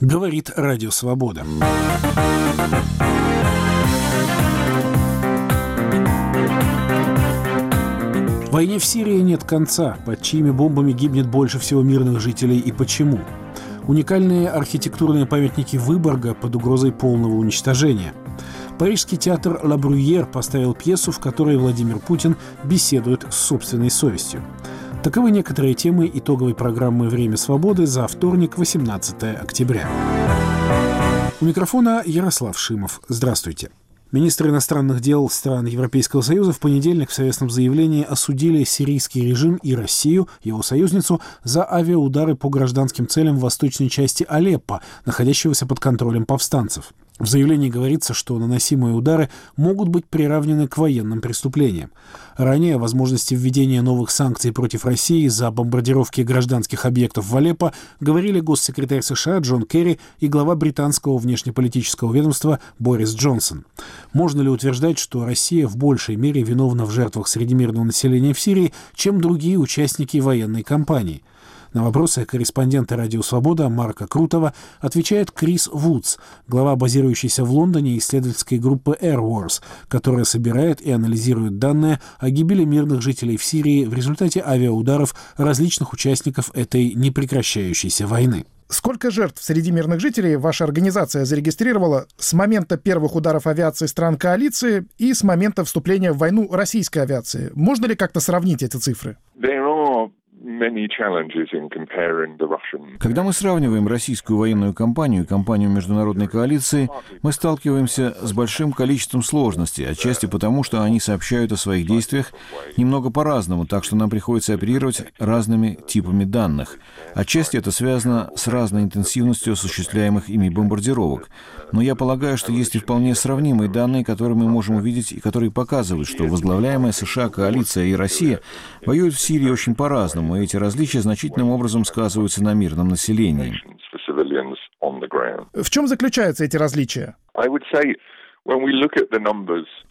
Говорит Радио Свобода. Войне в Сирии нет конца. Под чьими бомбами гибнет больше всего мирных жителей и почему? Уникальные архитектурные памятники Выборга под угрозой полного уничтожения. Парижский театр «Ла Брюер» поставил пьесу, в которой Владимир Путин беседует с собственной совестью. Таковы некоторые темы итоговой программы «Время свободы» за вторник, 18 октября. У микрофона Ярослав Шимов. Здравствуйте. Министры иностранных дел стран Европейского Союза в понедельник в совместном заявлении осудили сирийский режим и Россию, его союзницу, за авиаудары по гражданским целям в восточной части Алеппо, находящегося под контролем повстанцев. В заявлении говорится, что наносимые удары могут быть приравнены к военным преступлениям. Ранее о возможности введения новых санкций против России за бомбардировки гражданских объектов в Алеппо говорили госсекретарь США Джон Керри и глава британского внешнеполитического ведомства Борис Джонсон. Можно ли утверждать, что Россия в большей мере виновна в жертвах среди мирного населения в Сирии, чем другие участники военной кампании? На вопросы корреспондента «Радио Свобода» Марка Крутова отвечает Крис Вудс, глава базирующейся в Лондоне исследовательской группы Air Wars, которая собирает и анализирует данные о гибели мирных жителей в Сирии в результате авиаударов различных участников этой непрекращающейся войны. Сколько жертв среди мирных жителей ваша организация зарегистрировала с момента первых ударов авиации стран коалиции и с момента вступления в войну российской авиации? Можно ли как-то сравнить эти цифры? Когда мы сравниваем российскую военную кампанию и кампанию международной коалиции, мы сталкиваемся с большим количеством сложностей, отчасти потому, что они сообщают о своих действиях немного по-разному, так что нам приходится оперировать разными типами данных. Отчасти это связано с разной интенсивностью осуществляемых ими бомбардировок. Но я полагаю, что есть и вполне сравнимые данные, которые мы можем увидеть и которые показывают, что возглавляемая США коалиция и Россия воюют в Сирии очень по-разному, и эти различия значительным образом сказываются на мирном населении. В чем заключаются эти различия?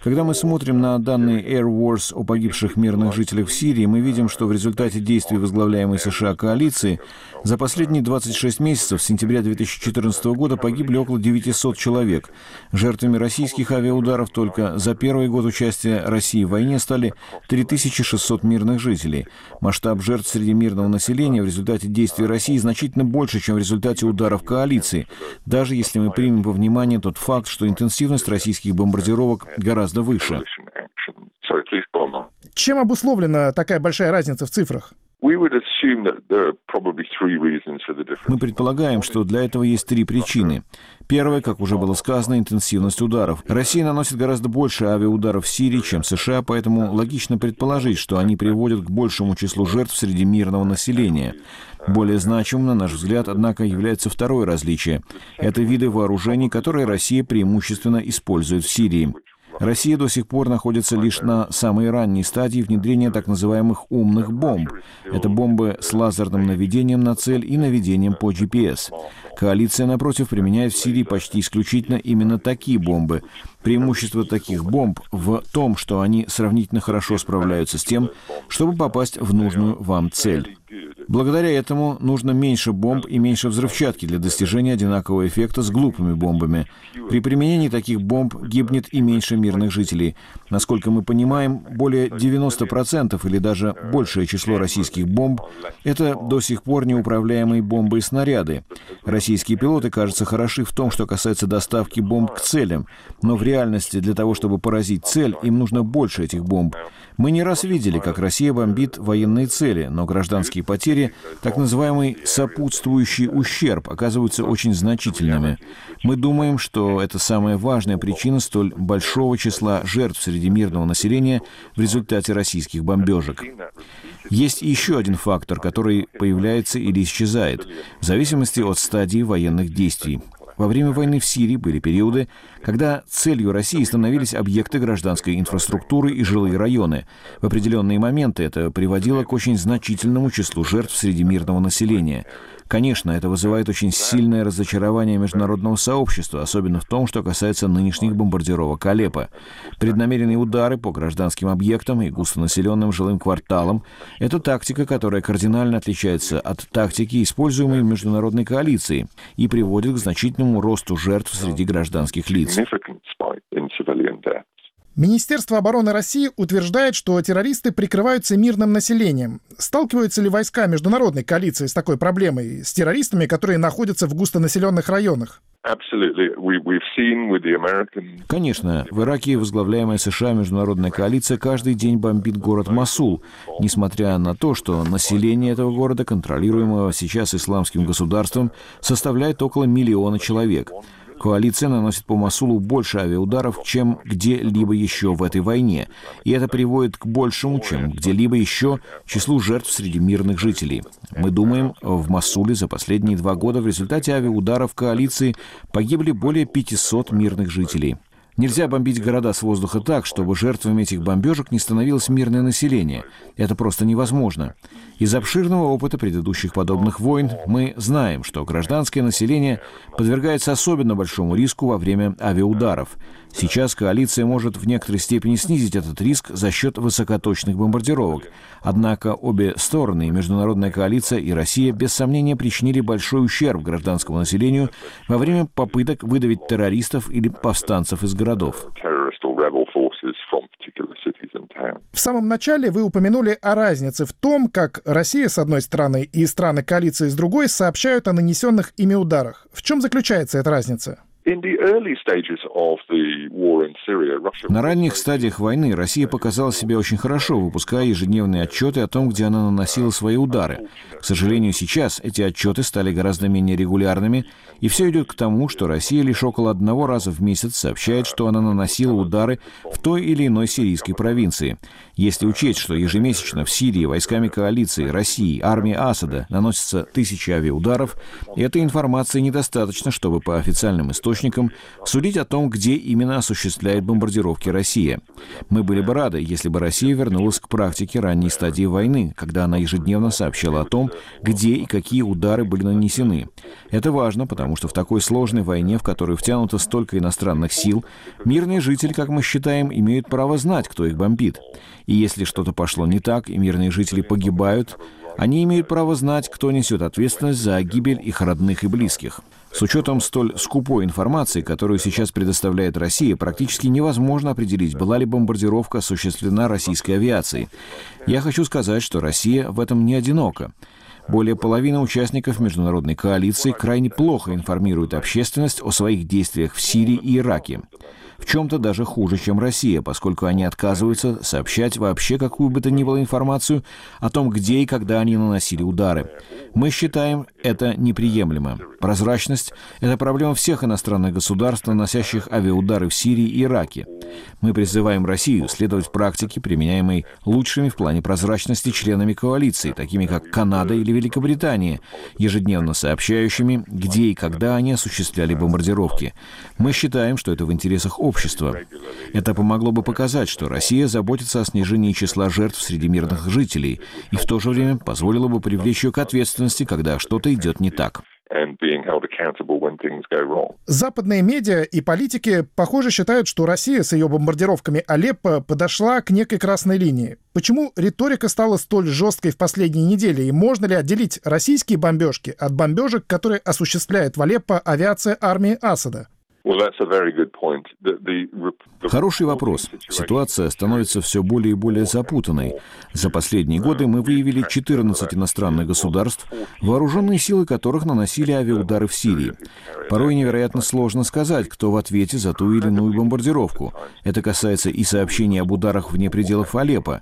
Когда мы смотрим на данные Air Wars о погибших мирных жителях в Сирии, мы видим, что в результате действий возглавляемой США коалиции за последние 26 месяцев с сентября 2014 года погибли около 900 человек. Жертвами российских авиаударов только за первый год участия России в войне стали 3600 мирных жителей. Масштаб жертв среди мирного населения в результате действий России значительно больше, чем в результате ударов коалиции, даже если мы примем во внимание тот факт, что интенсивность России российских бомбардировок гораздо выше. Чем обусловлена такая большая разница в цифрах? Мы предполагаем, что для этого есть три причины. Первая, как уже было сказано, интенсивность ударов. Россия наносит гораздо больше авиаударов в Сирии, чем США, поэтому логично предположить, что они приводят к большему числу жертв среди мирного населения. Более значимым, на наш взгляд, однако, является второе различие. Это виды вооружений, которые Россия преимущественно использует в Сирии. Россия до сих пор находится лишь на самой ранней стадии внедрения так называемых умных бомб. Это бомбы с лазерным наведением на цель и наведением по GPS. Коалиция, напротив, применяет в Сирии почти исключительно именно такие бомбы. Преимущество таких бомб в том, что они сравнительно хорошо справляются с тем, чтобы попасть в нужную вам цель. Благодаря этому нужно меньше бомб и меньше взрывчатки для достижения одинакового эффекта с глупыми бомбами. При применении таких бомб гибнет и меньше мирных жителей. Насколько мы понимаем, более 90% или даже большее число российских бомб — это до сих пор неуправляемые бомбы и снаряды. Российские пилоты, кажется, хороши в том, что касается доставки бомб к целям, но в реальности для того, чтобы поразить цель, им нужно больше этих бомб. Мы не раз видели, как Россия бомбит военные цели, но гражданские потери, так называемый сопутствующий ущерб, оказываются очень значительными. Мы думаем, что это самая важная причина столь большого числа жертв среди мирного населения в результате российских бомбежек. Есть еще один фактор, который появляется или исчезает, в зависимости от стадии военных действий. Во время войны в Сирии были периоды, когда целью России становились объекты гражданской инфраструктуры и жилые районы. В определенные моменты это приводило к очень значительному числу жертв среди мирного населения. Конечно, это вызывает очень сильное разочарование международного сообщества, особенно в том, что касается нынешних бомбардировок Алеппо. Преднамеренные удары по гражданским объектам и густонаселенным жилым кварталам – это тактика, которая кардинально отличается от тактики, используемой международной коалицией, и приводит к значительному росту жертв среди гражданских лиц. Министерство обороны России утверждает, что террористы прикрываются мирным населением. Сталкиваются ли войска международной коалиции с такой проблемой, с террористами, которые находятся в густонаселенных районах? Конечно, в Ираке возглавляемая США международная коалиция каждый день бомбит город Масул, несмотря на то, что население этого города, контролируемого сейчас исламским государством, составляет около миллиона человек. Коалиция наносит по Масулу больше авиаударов, чем где-либо еще в этой войне, и это приводит к большему, чем где-либо еще, числу жертв среди мирных жителей. Мы думаем, в Масуле за последние два года в результате авиаударов коалиции погибли более 500 мирных жителей. Нельзя бомбить города с воздуха так, чтобы жертвами этих бомбежек не становилось мирное население. Это просто невозможно. Из обширного опыта предыдущих подобных войн мы знаем, что гражданское население подвергается особенно большому риску во время авиаударов. Сейчас коалиция может в некоторой степени снизить этот риск за счет высокоточных бомбардировок. Однако обе стороны, международная коалиция и Россия, без сомнения причинили большой ущерб гражданскому населению во время попыток выдавить террористов или повстанцев из городов. В самом начале вы упомянули о разнице в том, как Россия с одной стороны и страны коалиции с другой сообщают о нанесенных ими ударах. В чем заключается эта разница? На ранних стадиях войны Россия показала себя очень хорошо, выпуская ежедневные отчеты о том, где она наносила свои удары. К сожалению, сейчас эти отчеты стали гораздо менее регулярными, и все идет к тому, что Россия лишь около одного раза в месяц сообщает, что она наносила удары в той или иной сирийской провинции. Если учесть, что ежемесячно в Сирии войсками коалиции России, армии Асада наносятся тысячи авиаударов, этой информации недостаточно, чтобы по официальным источникам судить о том, где именно осуществляет бомбардировки Россия. Мы были бы рады, если бы Россия вернулась к практике ранней стадии войны, когда она ежедневно сообщала о том, где и какие удары были нанесены. Это важно, потому что в такой сложной войне, в которую втянуто столько иностранных сил, мирные жители, как мы считаем, имеют право знать, кто их бомбит. И если что-то пошло не так, и мирные жители погибают, они имеют право знать, кто несет ответственность за гибель их родных и близких. С учетом столь скупой информации, которую сейчас предоставляет Россия, практически невозможно определить, была ли бомбардировка осуществлена российской авиацией. Я хочу сказать, что Россия в этом не одинока. Более половины участников международной коалиции крайне плохо информируют общественность о своих действиях в Сирии и Ираке в чем-то даже хуже, чем Россия, поскольку они отказываются сообщать вообще какую бы то ни было информацию о том, где и когда они наносили удары. Мы считаем это неприемлемо. Прозрачность – это проблема всех иностранных государств, наносящих авиаудары в Сирии и Ираке. Мы призываем Россию следовать практике, применяемой лучшими в плане прозрачности членами коалиции, такими как Канада или Великобритания, ежедневно сообщающими, где и когда они осуществляли бомбардировки. Мы считаем, что это в интересах общества. Это помогло бы показать, что Россия заботится о снижении числа жертв среди мирных жителей и в то же время позволило бы привлечь ее к ответственности, когда что-то идет не так. Западные медиа и политики, похоже, считают, что Россия с ее бомбардировками Алеппо подошла к некой красной линии. Почему риторика стала столь жесткой в последние недели? И можно ли отделить российские бомбежки от бомбежек, которые осуществляет в Алеппо авиация армии Асада? Хороший вопрос. Ситуация становится все более и более запутанной. За последние годы мы выявили 14 иностранных государств, вооруженные силы которых наносили авиаудары в Сирии. Порой невероятно сложно сказать, кто в ответе за ту или иную бомбардировку. Это касается и сообщений об ударах вне пределов Алеппо.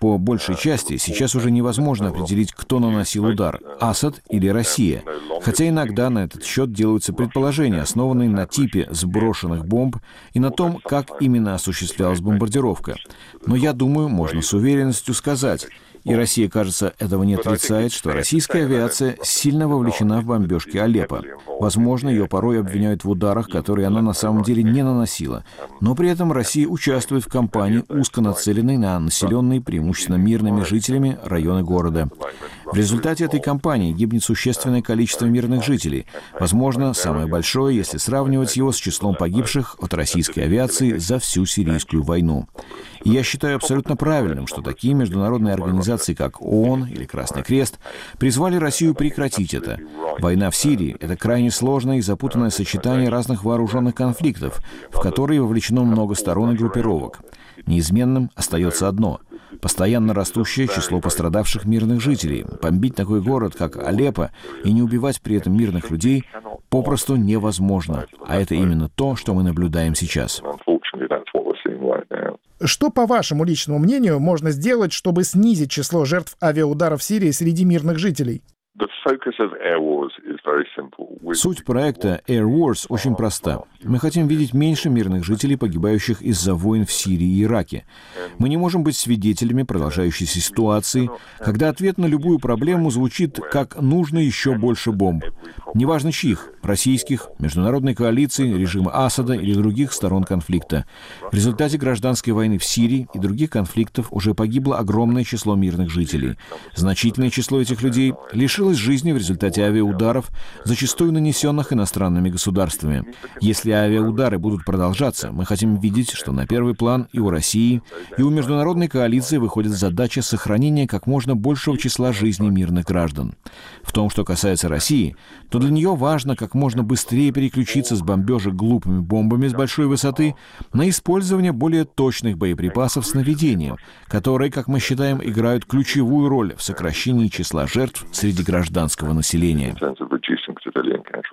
По большей части сейчас уже невозможно определить, кто наносил удар – Асад или Россия. Хотя иногда на этот счет делаются предположения, основанные на типе сброшенных бомб и на том, как именно осуществлялась бомбардировка. Но я думаю, можно с уверенностью сказать, И Россия, кажется, этого не отрицает, что российская авиация сильно вовлечена в бомбежки Алеппо. Возможно, ее порой обвиняют в ударах, которые она на самом деле не наносила. Но при этом Россия участвует в кампании, узко нацеленной на населенные преимущественно мирными жителями районы города. В результате этой кампании гибнет существенное количество мирных жителей, возможно, самое большое, если сравнивать его с числом погибших от российской авиации за всю сирийскую войну. И я считаю абсолютно правильным, что такие международные организации, как ООН или Красный Крест, призвали Россию прекратить это. Война в Сирии — это крайне сложное и запутанное сочетание разных вооруженных конфликтов, в которые вовлечено много сторон и группировок. Неизменным остается одно — постоянно растущее число пострадавших мирных жителей. Бомбить такой город, как Алеппо, и не убивать при этом мирных людей попросту невозможно. А это именно то, что мы наблюдаем сейчас. Что, по вашему личному мнению, можно сделать, чтобы снизить число жертв авиаударов в Сирии среди мирных жителей? Суть проекта Air Wars очень проста. Мы хотим видеть меньше мирных жителей, погибающих из-за войн в Сирии и Ираке. Мы не можем быть свидетелями продолжающейся ситуации, когда ответ на любую проблему звучит как «нужно еще больше бомб». Неважно чьих – российских, международной коалиции, режима Асада или других сторон конфликта. В результате гражданской войны в Сирии и других конфликтов уже погибло огромное число мирных жителей. Значительное число этих людей лишилось жизни в результате авиаударов, зачастую нанесенных иностранными государствами. Если авиаудары будут продолжаться, мы хотим видеть, что на первый план и у России, и у международной коалиции выходит задача сохранения как можно большего числа жизней мирных граждан. В том, что касается России, то для нее важно как можно быстрее переключиться с бомбежек глупыми бомбами с большой высоты на использование более точных боеприпасов с наведением, которые, как мы считаем, играют ключевую роль в сокращении числа жертв среди гражданского населения.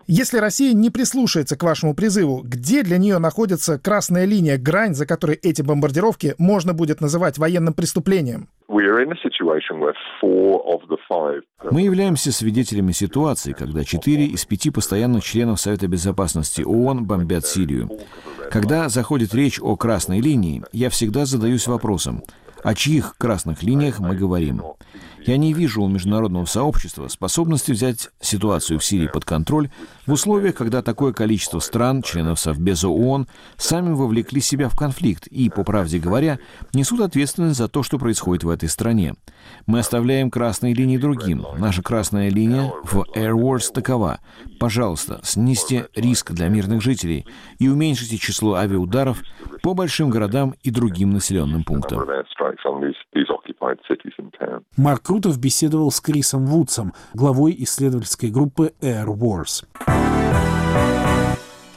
Если Россия не прислушается к вашему призыву, где для нее находится красная линия, грань, за которой эти бомбардировки можно будет называть военным преступлением? Мы являемся свидетелями ситуации, когда четыре из пяти постоянных членов Совета Безопасности ООН бомбят Сирию. Когда заходит речь о красной линии, я всегда задаюсь вопросом, о чьих красных линиях мы говорим? Я не вижу у международного сообщества способности взять ситуацию в Сирии под контроль в условиях, когда такое количество стран, членов Совбеза ООН, сами вовлекли себя в конфликт и, по правде говоря, несут ответственность за то, что происходит в этой стране. Мы оставляем красные линии другим. Наша красная линия в Air Wars такова. Пожалуйста, снизьте риск для мирных жителей и уменьшите число авиаударов по большим городам и другим населенным пунктам. Марк Крутов беседовал с Крисом Вудсом, главой исследовательской группы Air Wars.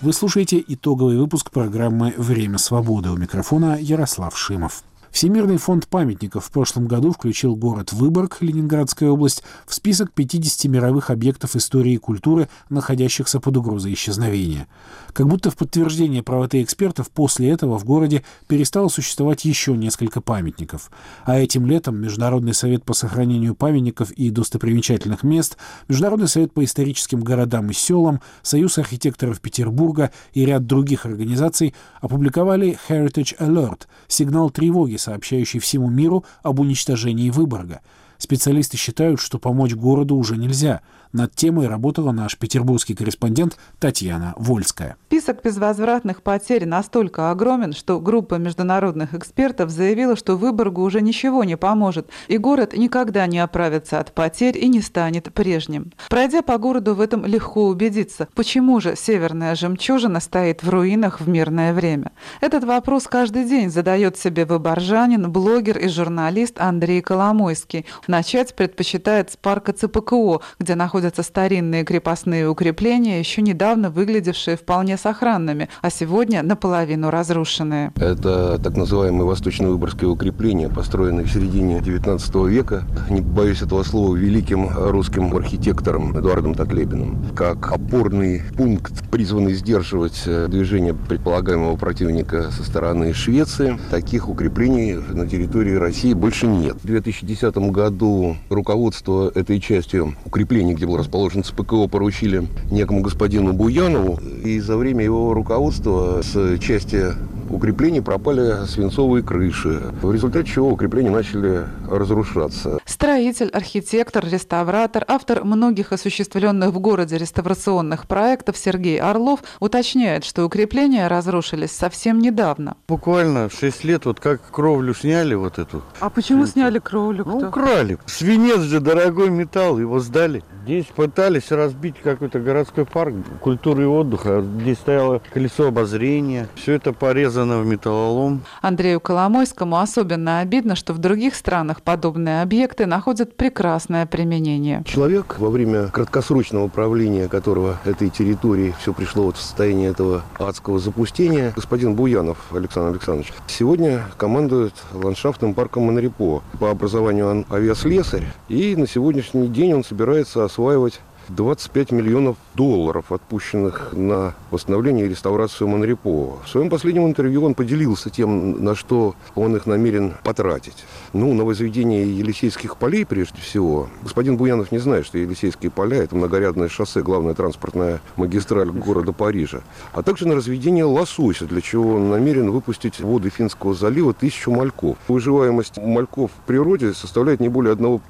Вы слушаете итоговый выпуск программы «Время свободы». У микрофона Ярослав Шимов. Всемирный фонд памятников в прошлом году включил город Выборг, Ленинградская область, в список 50 мировых объектов истории и культуры, находящихся под угрозой исчезновения. Как будто в подтверждение правоты экспертов после этого в городе перестало существовать еще несколько памятников. А этим летом Международный совет по сохранению памятников и достопримечательных мест, Международный совет по историческим городам и селам, Союз архитекторов Петербурга и ряд других организаций опубликовали Heritage Alert – сигнал тревоги сообщающий всему миру об уничтожении Выборга. Специалисты считают, что помочь городу уже нельзя. Над темой работала наш петербургский корреспондент Татьяна Вольская. Список безвозвратных потерь настолько огромен, что группа международных экспертов заявила, что Выборгу уже ничего не поможет, и город никогда не оправится от потерь и не станет прежним. Пройдя по городу, в этом легко убедиться, почему же северная жемчужина стоит в руинах в мирное время. Этот вопрос каждый день задает себе выборжанин, блогер и журналист Андрей Коломойский. Начать предпочитает с парка ЦПКО, где находятся старинные крепостные укрепления, еще недавно выглядевшие вполне сохранными, а сегодня наполовину разрушенные. Это так называемые восточно-выборгские укрепления, построенные в середине XIX века, не боюсь этого слова, великим русским архитектором Эдуардом Таклебиным, как опорный пункт, призванный сдерживать э, движение предполагаемого противника со стороны Швеции. Таких укреплений на территории России больше нет. В 2010 году руководство этой частью укреплений, где был расположен ЦПКО, поручили некому господину Буянову. И за время его руководства с части укреплений пропали свинцовые крыши, в результате чего укрепления начали разрушаться. Строитель, архитектор, реставратор, автор многих осуществленных в городе реставрационных проектов Сергей Орлов уточняет, что укрепления разрушились совсем недавно. Буквально 6 лет, вот как кровлю сняли вот эту. А почему сняли кровлю? Ну, украли. Свинец же дорогой металл, его сдали. Здесь пытались разбить какой-то городской парк культуры и отдыха. Здесь стояло колесо обозрения. Все это порезано в металлолом. Андрею Коломойскому особенно обидно, что в других странах подобные объекты находят прекрасное применение. Человек во время краткосрочного правления которого этой территории все пришло вот в состояние этого адского запустения, господин Буянов Александр Александрович, сегодня командует ландшафтным парком Монрепо. По образованию он авиаслесарь, и на сегодняшний день он собирается осваивать 25 миллионов долларов, отпущенных на восстановление и реставрацию Монрепо. В своем последнем интервью он поделился тем, на что он их намерен потратить. Ну, на возведение Елисейских полей, прежде всего. Господин Буянов не знает, что Елисейские поля – это многорядное шоссе, главная транспортная магистраль города Парижа. А также на разведение лосося, для чего он намерен выпустить в воды Финского залива тысячу мальков. Выживаемость мальков в природе составляет не более 1%.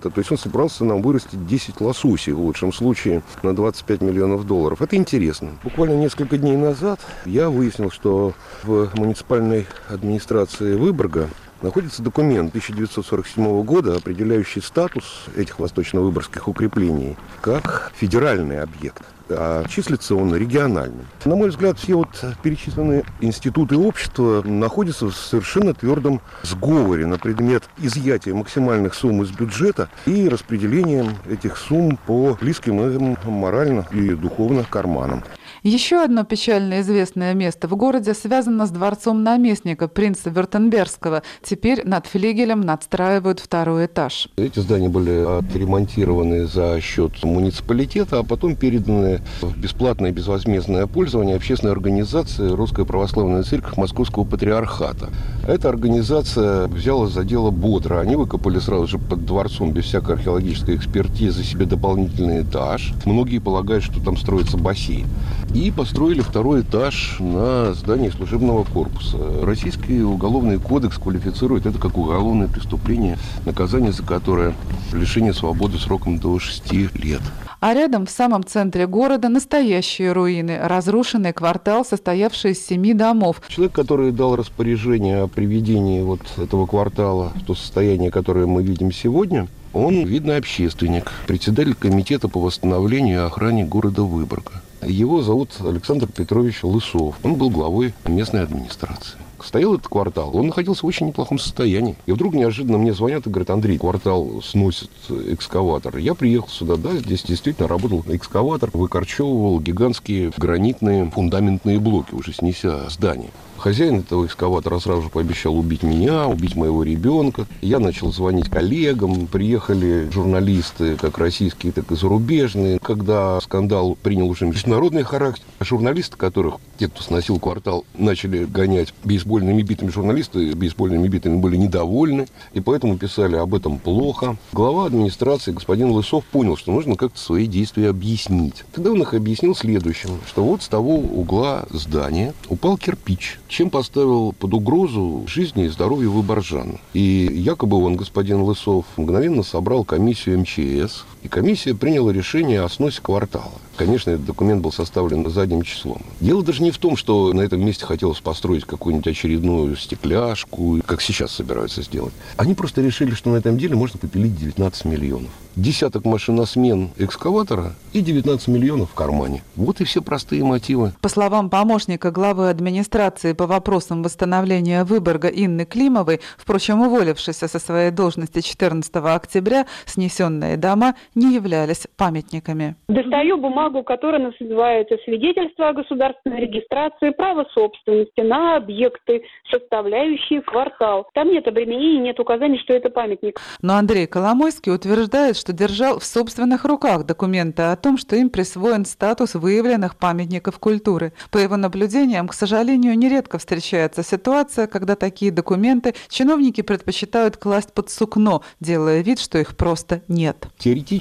То есть он собрался нам вырастить 10 лососей в лучшем случае на 25 миллионов долларов. Это интересно. Буквально несколько дней назад я выяснил, что в муниципальной администрации Выборга находится документ 1947 года, определяющий статус этих восточно-выборгских укреплений как федеральный объект а числится он региональным. На мой взгляд, все вот перечисленные институты общества находятся в совершенно твердом сговоре на предмет изъятия максимальных сумм из бюджета и распределения этих сумм по близким им морально и духовно карманам. Еще одно печально известное место в городе связано с дворцом наместника принца Вюртембергского. Теперь над флигелем надстраивают второй этаж. Эти здания были отремонтированы за счет муниципалитета, а потом переданы в бесплатное безвозмездное пользование общественной организации «Русская православная церковь Московского патриархата». Эта организация взяла за дело бодро. Они выкопали сразу же под дворцом без всякой археологической экспертизы себе дополнительный этаж. Многие полагают, что там строится бассейн и построили второй этаж на здании служебного корпуса. Российский уголовный кодекс квалифицирует это как уголовное преступление, наказание за которое лишение свободы сроком до 6 лет. А рядом, в самом центре города, настоящие руины, разрушенный квартал, состоявший из семи домов. Человек, который дал распоряжение о приведении вот этого квартала в то состояние, которое мы видим сегодня, он видный общественник, председатель комитета по восстановлению и охране города Выборга. Его зовут Александр Петрович Лысов. Он был главой местной администрации. Стоял этот квартал, он находился в очень неплохом состоянии. И вдруг неожиданно мне звонят и говорят, Андрей, квартал сносит экскаватор. Я приехал сюда, да, здесь действительно работал экскаватор, выкорчевывал гигантские гранитные фундаментные блоки, уже снеся здание. Хозяин этого экскаватора сразу же пообещал убить меня, убить моего ребенка. Я начал звонить коллегам. Приехали журналисты, как российские, так и зарубежные. Когда скандал принял уже международный характер, журналисты, которых те, кто сносил квартал, начали гонять бейсбольными битами журналисты, бейсбольными битами были недовольны, и поэтому писали об этом плохо. Глава администрации, господин Лысов, понял, что нужно как-то свои действия объяснить. Тогда он их объяснил следующим, что вот с того угла здания упал кирпич, чем поставил под угрозу жизни и здоровье выборжан. И якобы он, господин Лысов, мгновенно собрал комиссию МЧС, и комиссия приняла решение о сносе квартала. Конечно, этот документ был составлен задним числом. Дело даже не в том, что на этом месте хотелось построить какую-нибудь очередную стекляшку, как сейчас собираются сделать. Они просто решили, что на этом деле можно попилить 19 миллионов. Десяток машиносмен экскаватора и 19 миллионов в кармане. Вот и все простые мотивы. По словам помощника главы администрации по вопросам восстановления Выборга Инны Климовой, впрочем, уволившейся со своей должности 14 октября, снесенные дома не являлись памятниками. Достаю бумагу, которая называется «Свидетельство о государственной регистрации права собственности на объекты, составляющие квартал». Там нет обременений, нет указаний, что это памятник. Но Андрей Коломойский утверждает, что держал в собственных руках документы о том, что им присвоен статус выявленных памятников культуры. По его наблюдениям, к сожалению, нередко встречается ситуация, когда такие документы чиновники предпочитают класть под сукно, делая вид, что их просто нет.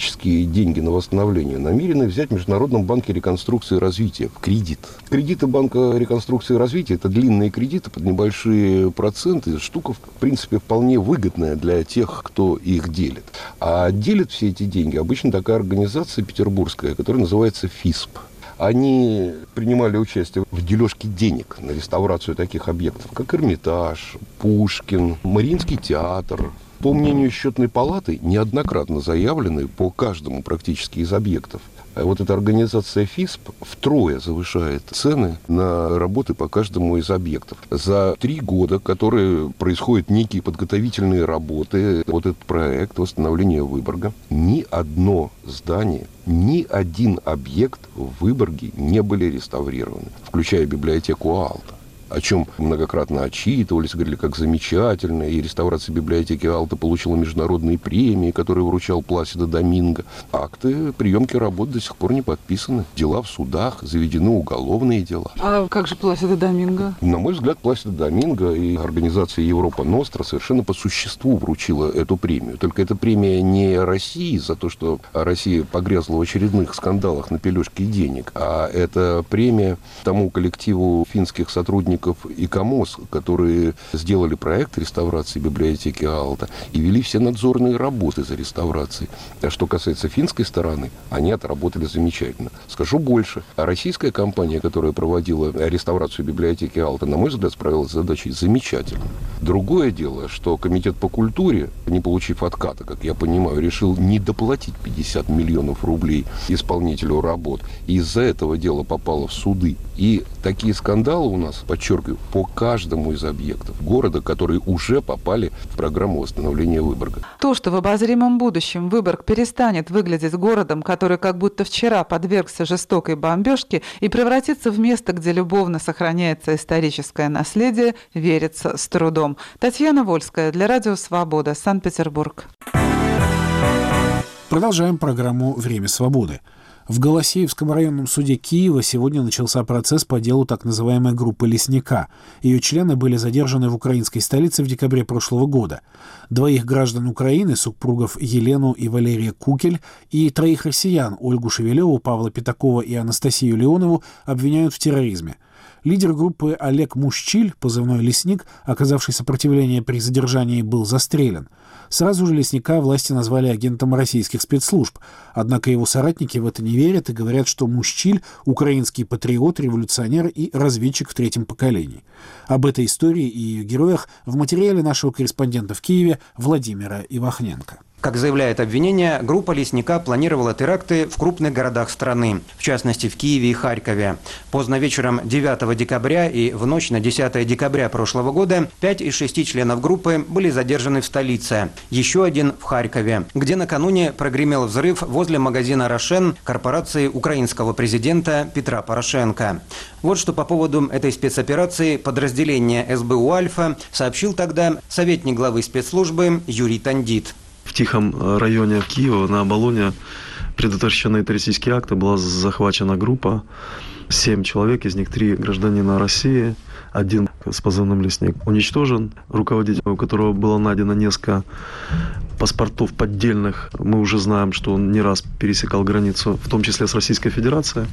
Теоретические деньги на восстановление намерены взять международные Народном банке реконструкции и развития в кредит. Кредиты Банка реконструкции и развития – это длинные кредиты под небольшие проценты. Штука, в принципе, вполне выгодная для тех, кто их делит. А делит все эти деньги обычно такая организация петербургская, которая называется ФИСП. Они принимали участие в дележке денег на реставрацию таких объектов, как Эрмитаж, Пушкин, Мариинский театр, по мнению счетной палаты, неоднократно заявлены по каждому практически из объектов. А вот эта организация ФИСП втрое завышает цены на работы по каждому из объектов. За три года, которые происходят некие подготовительные работы, вот этот проект восстановления Выборга, ни одно здание, ни один объект в Выборге не были реставрированы, включая библиотеку Алта о чем многократно отчитывались, говорили, как замечательно. И реставрация библиотеки Алта получила международные премии, которые вручал Пласида Доминго. Акты приемки работ до сих пор не подписаны. Дела в судах, заведены уголовные дела. А как же Пласида Доминго? На мой взгляд, Пласида Доминго и организация Европа Ностра совершенно по существу вручила эту премию. Только эта премия не России за то, что Россия погрязла в очередных скандалах на пележке денег, а это премия тому коллективу финских сотрудников сотрудников ИКОМОС, которые сделали проект реставрации библиотеки Алта и вели все надзорные работы за реставрацией. А что касается финской стороны, они отработали замечательно. Скажу больше. Российская компания, которая проводила реставрацию библиотеки Алта, на мой взгляд, справилась с задачей замечательно. Другое дело, что Комитет по культуре, не получив отката, как я понимаю, решил не доплатить 50 миллионов рублей исполнителю работ. И из-за этого дело попало в суды. И такие скандалы у нас, подчеркиваю, по каждому из объектов города, которые уже попали в программу восстановления Выборга. То, что в обозримом будущем Выборг перестанет выглядеть городом, который как будто вчера подвергся жестокой бомбежке и превратится в место, где любовно сохраняется историческое наследие, верится с трудом. Татьяна Вольская для Радио Свобода, Санкт-Петербург. Продолжаем программу «Время свободы». В Голосеевском районном суде Киева сегодня начался процесс по делу так называемой группы «Лесника». Ее члены были задержаны в украинской столице в декабре прошлого года. Двоих граждан Украины, супругов Елену и Валерия Кукель, и троих россиян Ольгу Шевелеву, Павла Пятакова и Анастасию Леонову обвиняют в терроризме. Лидер группы Олег Мущиль, позывной «Лесник», оказавший сопротивление при задержании, был застрелен. Сразу же лесника власти назвали агентом российских спецслужб. Однако его соратники в это не верят и говорят, что Мущиль — украинский патриот, революционер и разведчик в третьем поколении. Об этой истории и ее героях в материале нашего корреспондента в Киеве Владимира Ивахненко. Как заявляет обвинение, группа лесника планировала теракты в крупных городах страны, в частности в Киеве и Харькове. Поздно вечером 9 декабря и в ночь на 10 декабря прошлого года пять из шести членов группы были задержаны в столице, еще один в Харькове, где накануне прогремел взрыв возле магазина «Рошен» корпорации украинского президента Петра Порошенко. Вот что по поводу этой спецоперации подразделение СБУ «Альфа» сообщил тогда советник главы спецслужбы Юрий Тандит в тихом э, районе Киева на Оболоне предотвращены террористические акты. Была захвачена группа. Семь человек, из них три гражданина России, один с позывным «Лесник» уничтожен. Руководитель, у которого было найдено несколько паспортов поддельных. Мы уже знаем, что он не раз пересекал границу, в том числе с Российской Федерацией.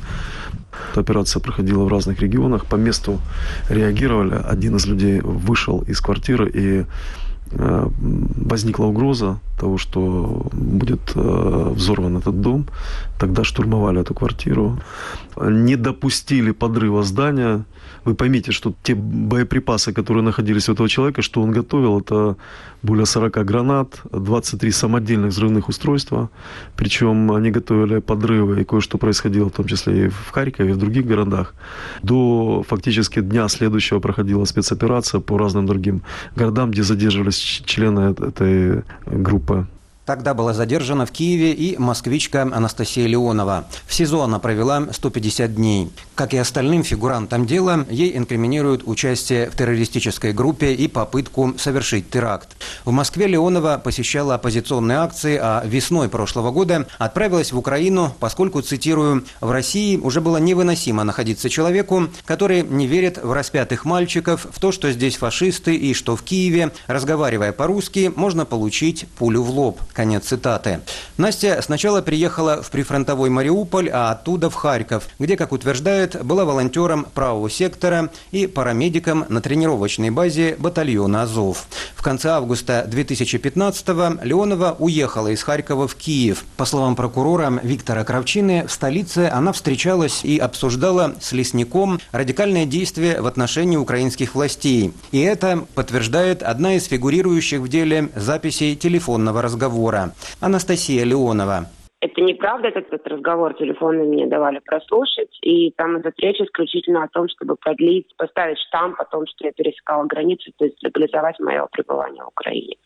Операция проходила в разных регионах. По месту реагировали. Один из людей вышел из квартиры и возникла угроза того, что будет э, взорван этот дом, тогда штурмовали эту квартиру, не допустили подрыва здания, вы поймите, что те боеприпасы, которые находились у этого человека, что он готовил, это более 40 гранат, 23 самодельных взрывных устройства. Причем они готовили подрывы, и кое-что происходило, в том числе и в Харькове, и в других городах. До фактически дня следующего проходила спецоперация по разным другим городам, где задерживались члены этой группы. Тогда была задержана в Киеве и москвичка Анастасия Леонова. В СИЗО она провела 150 дней. Как и остальным фигурантам дела, ей инкриминируют участие в террористической группе и попытку совершить теракт. В Москве Леонова посещала оппозиционные акции, а весной прошлого года отправилась в Украину, поскольку, цитирую, «в России уже было невыносимо находиться человеку, который не верит в распятых мальчиков, в то, что здесь фашисты и что в Киеве, разговаривая по-русски, можно получить пулю в лоб». Конец цитаты. Настя сначала приехала в прифронтовой Мариуполь, а оттуда в Харьков, где, как утверждает, была волонтером правого сектора и парамедиком на тренировочной базе батальона «Азов». В конце августа 2015-го Леонова уехала из Харькова в Киев. По словам прокурора Виктора Кравчины, в столице она встречалась и обсуждала с лесником радикальное действие в отношении украинских властей. И это подтверждает одна из фигурирующих в деле записей телефонного разговора. Анастасия Леонова. Это неправда, этот разговор телефонный мне давали прослушать, и там идет речь исключительно о том, чтобы продлить, поставить штамп о том, что я пересекала границу, то есть легализовать мое пребывание в Украине.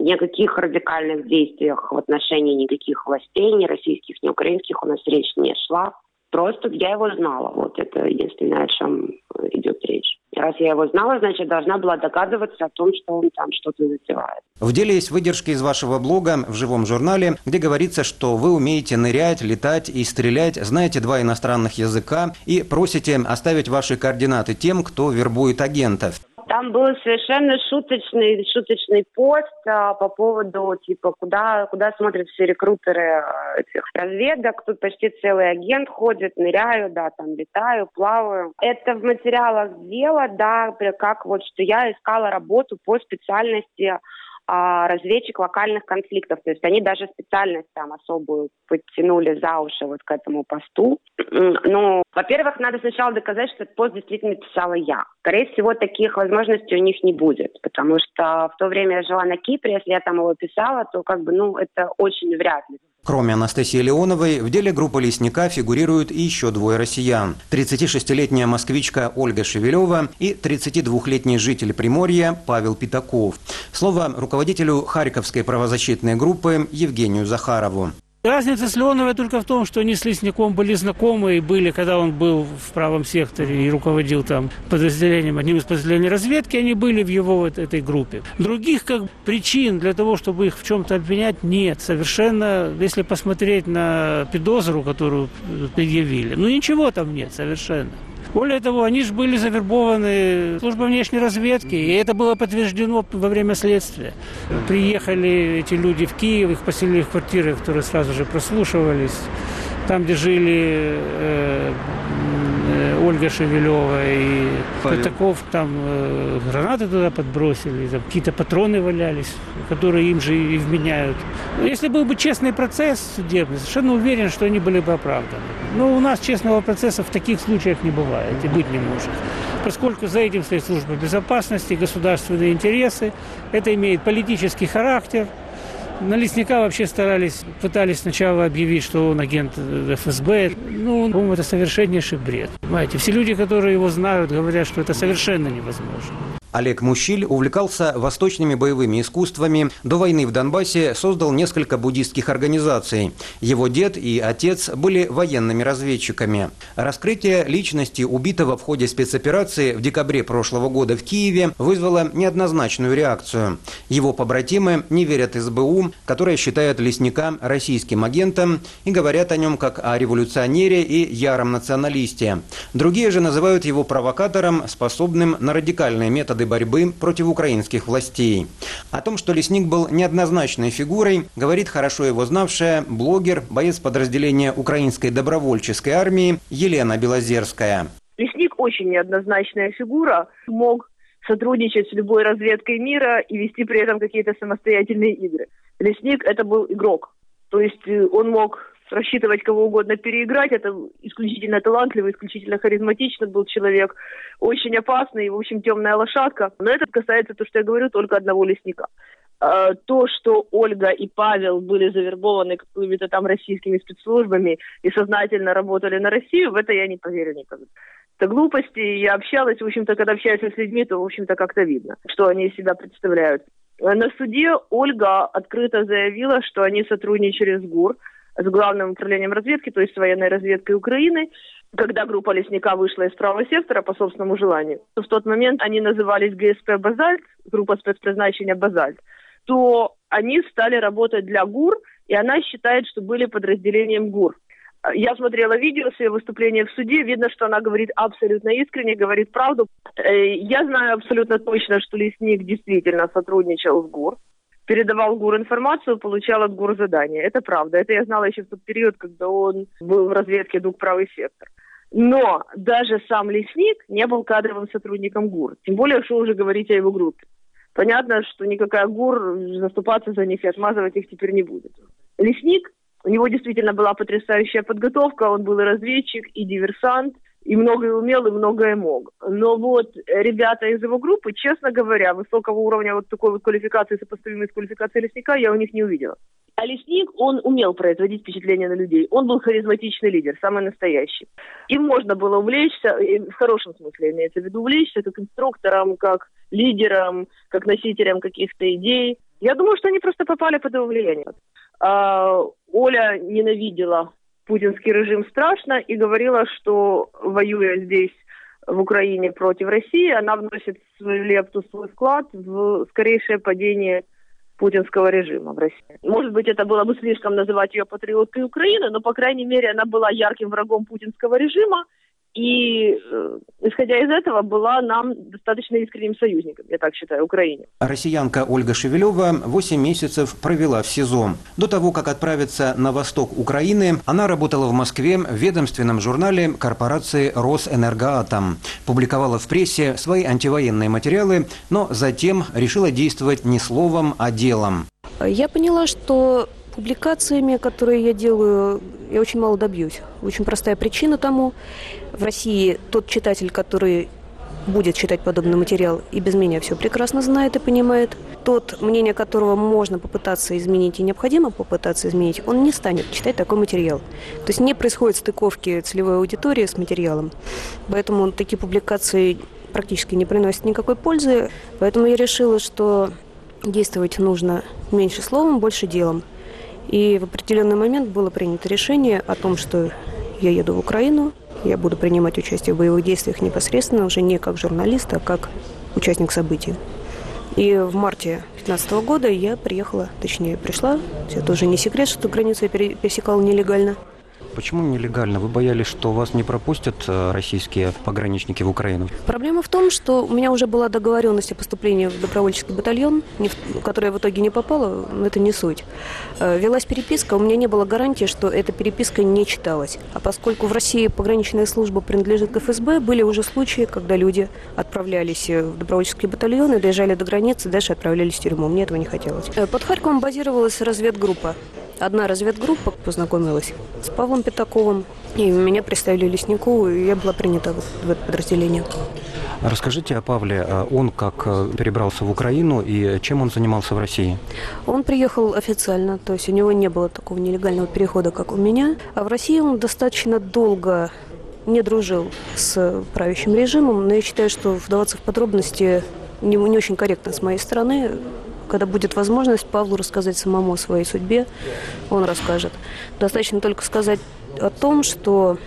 Никаких радикальных действиях в отношении никаких властей, ни российских, ни украинских у нас речь не шла. Просто я его знала. Вот это единственное, о чем идет речь. Раз я его знала, значит, должна была догадываться о том, что он там что-то затевает. В деле есть выдержки из вашего блога в живом журнале, где говорится, что вы умеете нырять, летать и стрелять, знаете два иностранных языка и просите оставить ваши координаты тем, кто вербует агентов. Там был совершенно шуточный, шуточный пост а, по поводу, типа, куда, куда смотрят все рекрутеры а, этих разведок. Тут почти целый агент ходит, ныряю, да, там летаю, плаваю. Это в материалах дела, да, как вот, что я искала работу по специальности а, разведчик локальных конфликтов. То есть они даже специальность там особую подтянули за уши вот к этому посту. Ну, во-первых, надо сначала доказать, что этот пост действительно писала я. Скорее всего, таких возможностей у них не будет, потому что в то время я жила на Кипре, если я там его писала, то как бы, ну, это очень вряд ли. Кроме Анастасии Леоновой, в деле группы «Лесника» фигурируют и еще двое россиян. 36-летняя москвичка Ольга Шевелева и 32-летний житель Приморья Павел Пятаков. Слово руководителю Харьковской правозащитной группы Евгению Захарову. Разница с Леоновой только в том, что они с Лесником были знакомы и были, когда он был в правом секторе и руководил там подразделением, одним из подразделений разведки, они были в его вот этой группе. Других как причин для того, чтобы их в чем-то обвинять, нет. Совершенно, если посмотреть на педозру, которую предъявили, ну ничего там нет совершенно. Более того, они же были завербованы службой внешней разведки, и это было подтверждено во время следствия. Приехали эти люди в Киев, их поселили в квартиры, которые сразу же прослушивались. Там, где жили э, Ольга Шевелева и Павел. Пятаков, там э, гранаты туда подбросили, там какие-то патроны валялись, которые им же и вменяют. Если был бы честный процесс судебный, совершенно уверен, что они были бы оправданы. Но у нас честного процесса в таких случаях не бывает и быть не может. Поскольку за этим стоит служба безопасности, государственные интересы, это имеет политический характер – на лесника вообще старались, пытались сначала объявить, что он агент ФСБ. Ну, по-моему, это совершеннейший бред. Понимаете, все люди, которые его знают, говорят, что это совершенно невозможно. Олег Мущиль увлекался восточными боевыми искусствами. До войны в Донбассе создал несколько буддистских организаций. Его дед и отец были военными разведчиками. Раскрытие личности убитого в ходе спецоперации в декабре прошлого года в Киеве вызвало неоднозначную реакцию. Его побратимы не верят СБУ, которая считает лесника российским агентом и говорят о нем как о революционере и яром националисте. Другие же называют его провокатором, способным на радикальные методы борьбы против украинских властей. О том, что Лесник был неоднозначной фигурой, говорит хорошо его знавшая блогер, боец подразделения Украинской добровольческой армии Елена Белозерская. Лесник очень неоднозначная фигура, мог сотрудничать с любой разведкой мира и вести при этом какие-то самостоятельные игры. Лесник это был игрок. То есть э, он мог рассчитывать кого угодно переиграть. Это исключительно талантливый, исключительно харизматичный был человек. Очень опасный, в общем, темная лошадка. Но это касается, то, что я говорю, только одного лесника. А, то, что Ольга и Павел были завербованы какими-то там российскими спецслужбами и сознательно работали на Россию, в это я не поверю никогда. Это глупости. Я общалась, в общем-то, когда общаюсь с людьми, то, в общем-то, как-то видно, что они из себя представляют. На суде Ольга открыто заявила, что они сотрудничали с ГУР, с Главным управлением разведки, то есть с военной разведкой Украины, когда группа лесника вышла из правого сектора по собственному желанию. В тот момент они назывались ГСП «Базальт», группа спецпризначения «Базальт», то они стали работать для ГУР, и она считает, что были подразделением ГУР. Я смотрела видео, все выступления в суде, видно, что она говорит абсолютно искренне, говорит правду. Э, я знаю абсолютно точно, что Лесник действительно сотрудничал с ГУР. Передавал ГУР информацию, получал от ГУР задание. Это правда. Это я знала еще в тот период, когда он был в разведке ДУК «Правый сектор». Но даже сам лесник не был кадровым сотрудником ГУР. Тем более, что уже говорить о его группе. Понятно, что никакая ГУР заступаться за них и отмазывать их теперь не будет. Лесник, у него действительно была потрясающая подготовка, он был и разведчик, и диверсант, и многое умел, и многое мог. Но вот ребята из его группы, честно говоря, высокого уровня вот такой вот квалификации, сопоставимой с квалификацией лесника, я у них не увидела. А лесник, он умел производить впечатление на людей. Он был харизматичный лидер, самый настоящий. Им можно было увлечься, в хорошем смысле имеется в виду, увлечься как инструктором, как лидером, как носителем каких-то идей. Я думаю, что они просто попали под его влияние. А, Оля ненавидела путинский режим страшно и говорила, что воюя здесь в Украине против России, она вносит свою лепту, свой вклад в скорейшее падение путинского режима в России. Может быть, это было бы слишком называть ее патриоткой Украины, но, по крайней мере, она была ярким врагом путинского режима, и, э, исходя из этого, была нам достаточно искренним союзником, я так считаю, Украине. Россиянка Ольга Шевелева 8 месяцев провела в СИЗО. До того, как отправиться на восток Украины, она работала в Москве в ведомственном журнале корпорации «Росэнергоатом». Публиковала в прессе свои антивоенные материалы, но затем решила действовать не словом, а делом. Я поняла, что публикациями, которые я делаю, я очень мало добьюсь. Очень простая причина тому. В России тот читатель, который будет читать подобный материал и без меня все прекрасно знает и понимает. Тот, мнение которого можно попытаться изменить и необходимо попытаться изменить, он не станет читать такой материал. То есть не происходит стыковки целевой аудитории с материалом. Поэтому такие публикации практически не приносят никакой пользы. Поэтому я решила, что действовать нужно меньше словом, больше делом. И в определенный момент было принято решение о том, что я еду в Украину, я буду принимать участие в боевых действиях непосредственно, уже не как журналист, а как участник событий. И в марте 2015 года я приехала, точнее пришла, это уже не секрет, что границу я пересекала нелегально. Почему нелегально? Вы боялись, что вас не пропустят э, российские пограничники в Украину? Проблема в том, что у меня уже была договоренность о поступлении в добровольческий батальон, которая в итоге не попала, но это не суть. Э, велась переписка, у меня не было гарантии, что эта переписка не читалась. А поскольку в России пограничная служба принадлежит к ФСБ, были уже случаи, когда люди отправлялись в добровольческий батальон и доезжали до границы, дальше отправлялись в тюрьму. Мне этого не хотелось. Э, под Харьковом базировалась разведгруппа одна разведгруппа познакомилась с Павлом Пятаковым, и меня представили леснику, и я была принята в это подразделение. Расскажите о Павле. А он как э, перебрался в Украину и чем он занимался в России? Он приехал официально, то есть у него не было такого нелегального перехода, как у меня. А в России он достаточно долго не дружил с правящим режимом, но я считаю, что вдаваться в подробности не, не очень корректно с моей стороны когда будет возможность Павлу рассказать самому о своей судьбе, он расскажет. Достаточно только сказать о том, что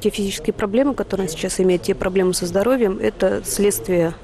те физические проблемы, которые он сейчас имеет, те проблемы со здоровьем, это следствие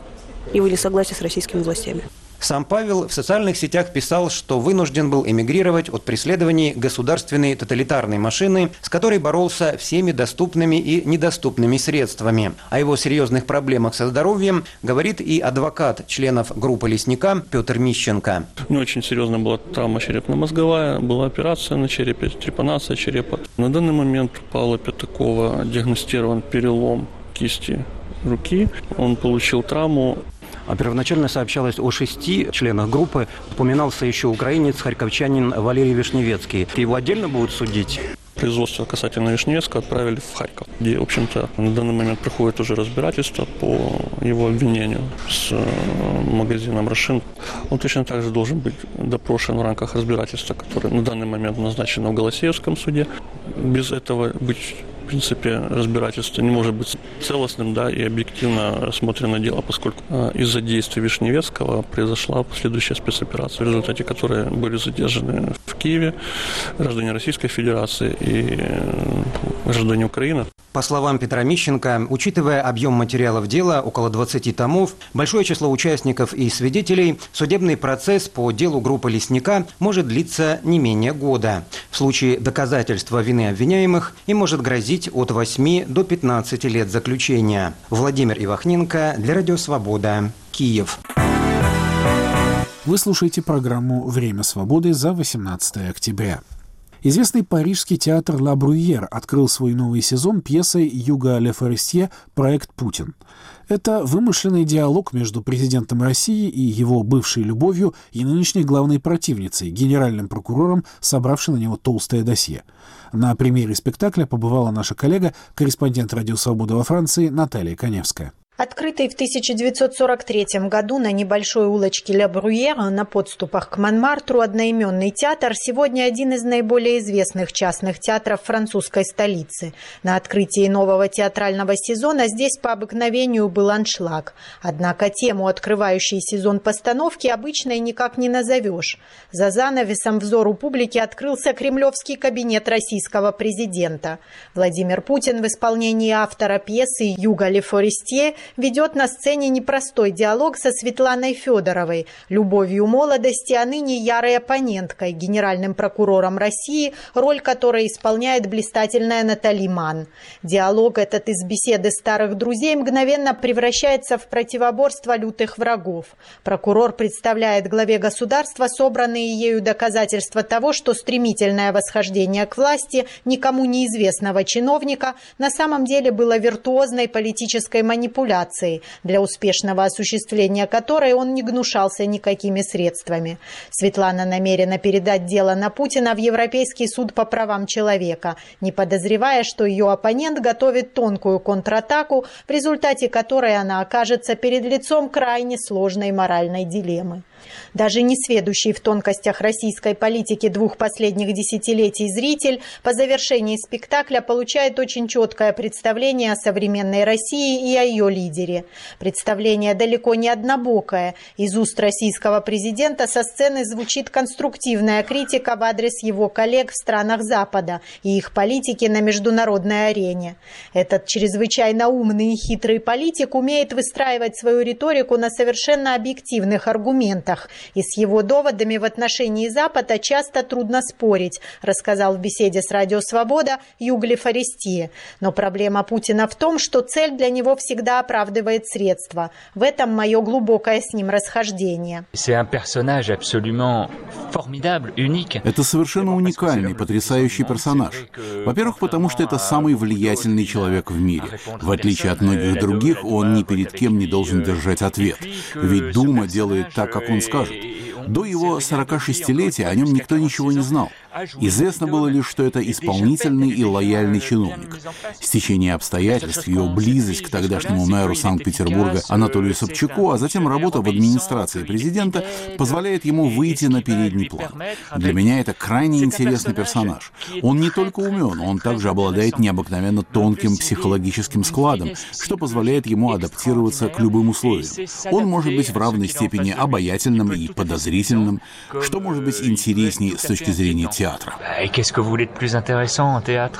его несогласия с российскими властями. Сам Павел в социальных сетях писал, что вынужден был эмигрировать от преследований государственной тоталитарной машины, с которой боролся всеми доступными и недоступными средствами. О его серьезных проблемах со здоровьем говорит и адвокат членов группы «Лесника» Петр Мищенко. Не очень серьезно была травма черепно-мозговая, была операция на черепе, трепанация черепа. На данный момент у Павла Пятакова диагностирован перелом кисти руки. Он получил травму первоначально сообщалось о шести членах группы. Упоминался еще украинец, харьковчанин Валерий Вишневецкий. Его отдельно будут судить? Производство касательно Вишневецкого отправили в Харьков, где, в общем-то, на данный момент проходит уже разбирательство по его обвинению с э, магазином «Рошин». Он точно так же должен быть допрошен в рамках разбирательства, которое на данный момент назначено в Голосеевском суде. Без этого быть в принципе, разбирательство не может быть целостным да, и объективно рассмотрено дело, поскольку а, из-за действий Вишневецкого произошла последующая спецоперация, в результате которой были задержаны в Киеве граждане Российской Федерации и э, граждане Украины. По словам Петра Мищенко, учитывая объем материалов дела, около 20 томов, большое число участников и свидетелей, судебный процесс по делу группы «Лесника» может длиться не менее года. В случае доказательства вины обвиняемых им может грозить от 8 до 15 лет заключения. Владимир Ивахненко для Радио Свобода. Киев. Вы слушаете программу «Время свободы» за 18 октября. Известный парижский театр «Ла Бруйер» открыл свой новый сезон пьесой Юга Ле Форестье «Проект Путин». Это вымышленный диалог между президентом России и его бывшей любовью и нынешней главной противницей, генеральным прокурором, собравшей на него толстое досье. На премьере спектакля побывала наша коллега, корреспондент «Радио Свобода» во Франции Наталья Коневская. Открытый в 1943 году на небольшой улочке Ля Бруера на подступах к Монмартру одноименный театр сегодня один из наиболее известных частных театров французской столицы. На открытии нового театрального сезона здесь по обыкновению был аншлаг. Однако тему, открывающей сезон постановки, обычной никак не назовешь. За занавесом взору публики открылся кремлевский кабинет российского президента. Владимир Путин в исполнении автора пьесы «Юга Ле Форестье» ведет на сцене непростой диалог со Светланой Федоровой, любовью молодости, а ныне ярой оппоненткой, генеральным прокурором России, роль которой исполняет блистательная Натали Ман. Диалог этот из беседы старых друзей мгновенно превращается в противоборство лютых врагов. Прокурор представляет главе государства собранные ею доказательства того, что стремительное восхождение к власти никому неизвестного чиновника на самом деле было виртуозной политической манипуляцией манипуляцией, для успешного осуществления которой он не гнушался никакими средствами. Светлана намерена передать дело на Путина в Европейский суд по правам человека, не подозревая, что ее оппонент готовит тонкую контратаку, в результате которой она окажется перед лицом крайне сложной моральной дилеммы. Даже не сведущий в тонкостях российской политики двух последних десятилетий зритель по завершении спектакля получает очень четкое представление о современной России и о ее лидере. Представление далеко не однобокое. Из уст российского президента со сцены звучит конструктивная критика в адрес его коллег в странах Запада и их политики на международной арене. Этот чрезвычайно умный и хитрый политик умеет выстраивать свою риторику на совершенно объективных аргументах, и с его доводами в отношении Запада часто трудно спорить, рассказал в беседе с Радио Свобода Югли Форестие. Но проблема Путина в том, что цель для него всегда оправдывает средства. В этом мое глубокое с ним расхождение. Это совершенно уникальный, потрясающий персонаж. Во-первых, потому что это самый влиятельный человек в мире. В отличие от многих других, он ни перед кем не должен держать ответ. Ведь Дума делает так, как он скажет. До его 46-летия о нем никто ничего не знал. Известно было лишь, что это исполнительный и лояльный чиновник. Стечение обстоятельств, ее близость к тогдашнему мэру Санкт-Петербурга Анатолию Собчаку, а затем работа в администрации президента позволяет ему выйти на передний план. Для меня это крайне интересный персонаж. Он не только умен, он также обладает необыкновенно тонким психологическим складом, что позволяет ему адаптироваться к любым условиям. Он может быть в равной степени обаятельным и подозрительным, что может быть интереснее с точки зрения театра.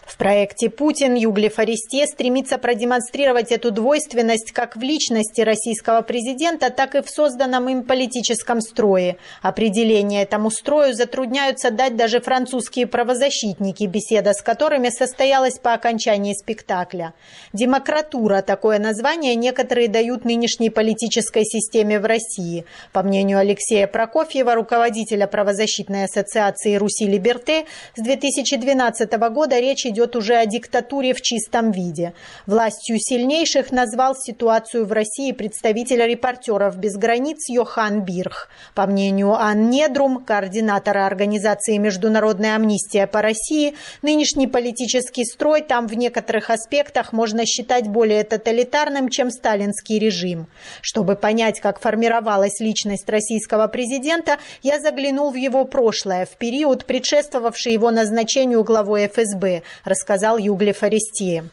В проекте «Путин» Югли Форестье стремится продемонстрировать эту двойственность как в личности российского президента, так и в созданном им политическом строе. Определение этому строю затрудняются дать даже французские правозащитники, беседа с которыми состоялась по окончании спектакля. «Демократура» – такое название некоторые дают нынешней политической системе в России. По мнению Алексея Прокофьева, руководителя правозащитной ассоциации «Руси Либер Либерте, с 2012 года речь идет уже о диктатуре в чистом виде. Властью сильнейших назвал ситуацию в России представитель репортеров без границ Йохан Бирх. По мнению Ан Недрум, координатора организации «Международная амнистия по России», нынешний политический строй там в некоторых аспектах можно считать более тоталитарным, чем сталинский режим. Чтобы понять, как формировалась личность российского президента, я заглянул в его прошлое, в период, предшествовавший его назначению главой ФСБ, рассказал Югли Форестье.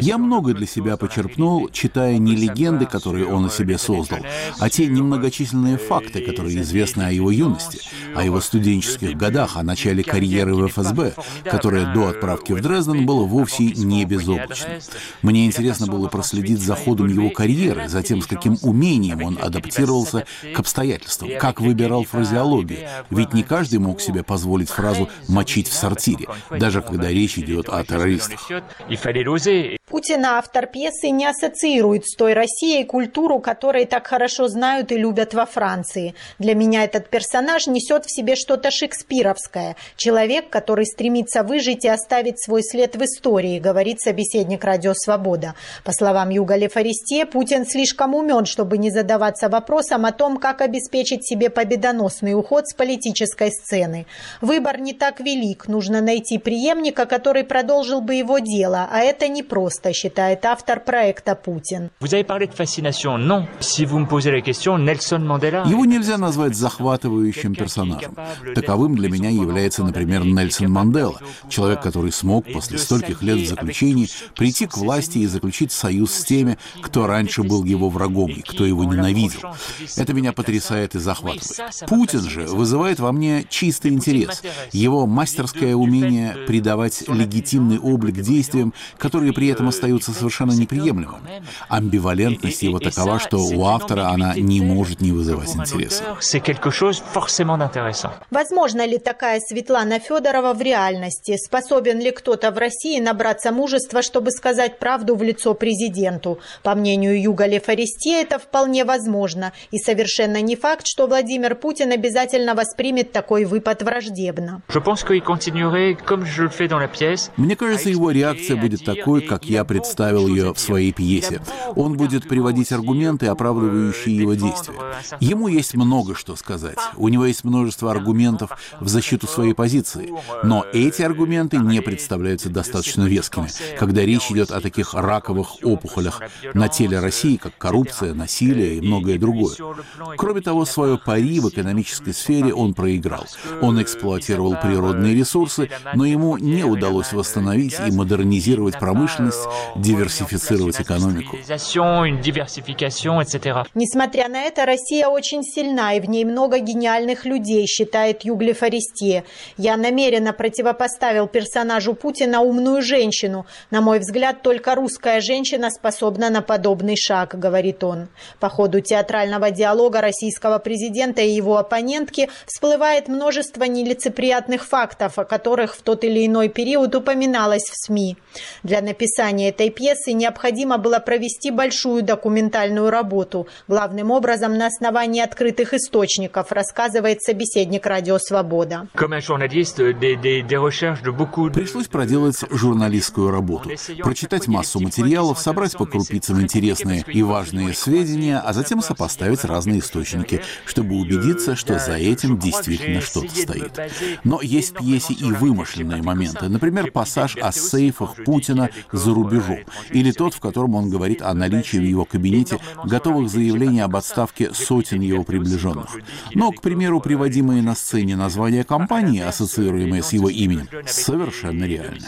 Я много для себя почерпнул, читая не легенды, которые он о себе создал, а те немногочисленные факты, которые известны о его юности, о его студенческих годах, о начале карьеры в ФСБ, которая до отправки в Дрезден было вовсе не безоблачным. Мне интересно было проследить за ходом его карьеры, за тем, с каким умением он адаптировался к обстоятельствам, как выбирал фразеология, ведь не каждый мог себе позволить фразу «мочить в сортире», даже когда речь идет о террористах. Путина автор пьесы не ассоциирует с той Россией культуру, которой так хорошо знают и любят во Франции. Для меня этот персонаж несет в себе что-то шекспировское. Человек, который стремится выжить и оставить свой след в истории, говорит собеседник «Радио Свобода». По словам Юга Лефорестье, Путин слишком умен, чтобы не задаваться вопросом о том, как обеспечить себе победоносный уход с политической сцены. Выбор не так велик. Нужно найти преемника, который продолжил бы его дело, а это непросто просто, считает автор проекта «Путин». Его нельзя назвать захватывающим персонажем. Таковым для меня является, например, Нельсон Мандела, человек, который смог после стольких лет в заключении прийти к власти и заключить союз с теми, кто раньше был его врагом и кто его ненавидел. Это меня потрясает и захватывает. Путин же вызывает во мне чистый интерес. Его мастерское умение придавать легитимный облик действиям, которые при этом остаются совершенно неприемлемыми. Амбивалентность его такова, что у автора она не может не вызывать интереса. Возможно ли такая Светлана Федорова в реальности? Способен ли кто-то в России набраться мужества, чтобы сказать правду в лицо президенту? По мнению Юга Лефорестье, это вполне возможно. И совершенно не факт, что Владимир Путин обязательно воспримет такой выпад враждебно. Мне кажется, его реакция будет такой, как я представил ее в своей пьесе. Он будет приводить аргументы, оправдывающие его действия. Ему есть много что сказать. У него есть множество аргументов в защиту своей позиции. Но эти аргументы не представляются достаточно вескими, когда речь идет о таких раковых опухолях на теле России, как коррупция, насилие и многое другое. Кроме того, свое пари в экономической сфере он проиграл. Он эксплуатировал природные ресурсы, но ему не удалось восстановить и модернизировать промышленность, диверсифицировать экономику. Несмотря на это, Россия очень сильна, и в ней много гениальных людей, считает Югли Форестье. Я намеренно противопоставил персонажу Путина умную женщину. На мой взгляд, только русская женщина способна на подобный шаг, говорит он. По ходу театрального диалога российского президента и его оппонентки всплывает множество нелицеприятных фактов, о которых в тот или иной период упоминалось в СМИ. Для написания этой пьесы необходимо было провести большую документальную работу, главным образом на основании открытых источников, рассказывает собеседник «Радио Свобода». Пришлось проделать журналистскую работу, прочитать массу материалов, собрать по крупицам интересные и важные сведения, а затем сопоставить разные источники, чтобы убедиться, что за этим действительно что-то стоит. Но есть в пьесе и вымышленные моменты, например, пассаж о сейфах Путина за рубежом, или тот, в котором он говорит о наличии в его кабинете готовых заявлений об отставке сотен его приближенных. Но, к примеру, приводимые на сцене названия компании, ассоциируемые с его именем, совершенно реальны.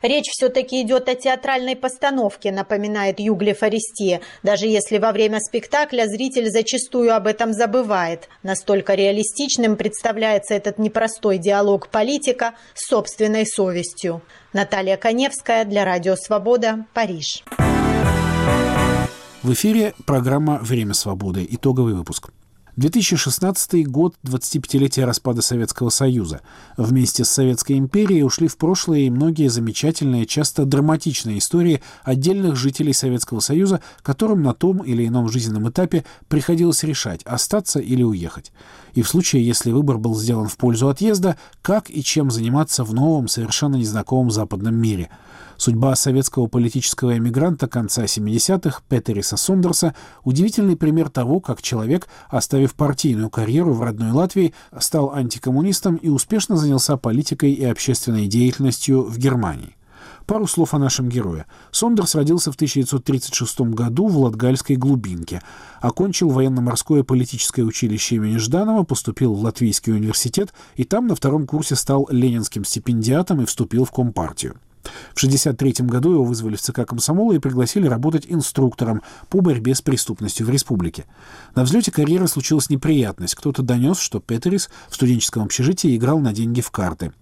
Речь все-таки идет о театральной постановке, напоминает Югли Форестье. Даже если во время спектакля зритель зачастую об этом забывает. Настолько реалистичным представляется этот непростой диалог политика с собственной совестью. Наталья Коневская для Радио Свобода, Париж. В эфире программа «Время свободы». Итоговый выпуск. 2016 год – 25-летие распада Советского Союза. Вместе с Советской империей ушли в прошлое и многие замечательные, часто драматичные истории отдельных жителей Советского Союза, которым на том или ином жизненном этапе приходилось решать, остаться или уехать. И в случае, если выбор был сделан в пользу отъезда, как и чем заниматься в новом, совершенно незнакомом западном мире – Судьба советского политического эмигранта конца 70-х Петериса Сондерса – удивительный пример того, как человек, оставив партийную карьеру в родной Латвии, стал антикоммунистом и успешно занялся политикой и общественной деятельностью в Германии. Пару слов о нашем герое. Сондерс родился в 1936 году в Латгальской глубинке. Окончил военно-морское политическое училище имени Жданова, поступил в Латвийский университет и там на втором курсе стал ленинским стипендиатом и вступил в Компартию. В В 1963 году его вызвали в ЦК комсомола и пригласили работать инструктором по борьбе с преступностью в республике. На взлете карьеры случилась неприятность. Кто-то донес, что Петерис в студенческом общежитии играл на деньги в карты.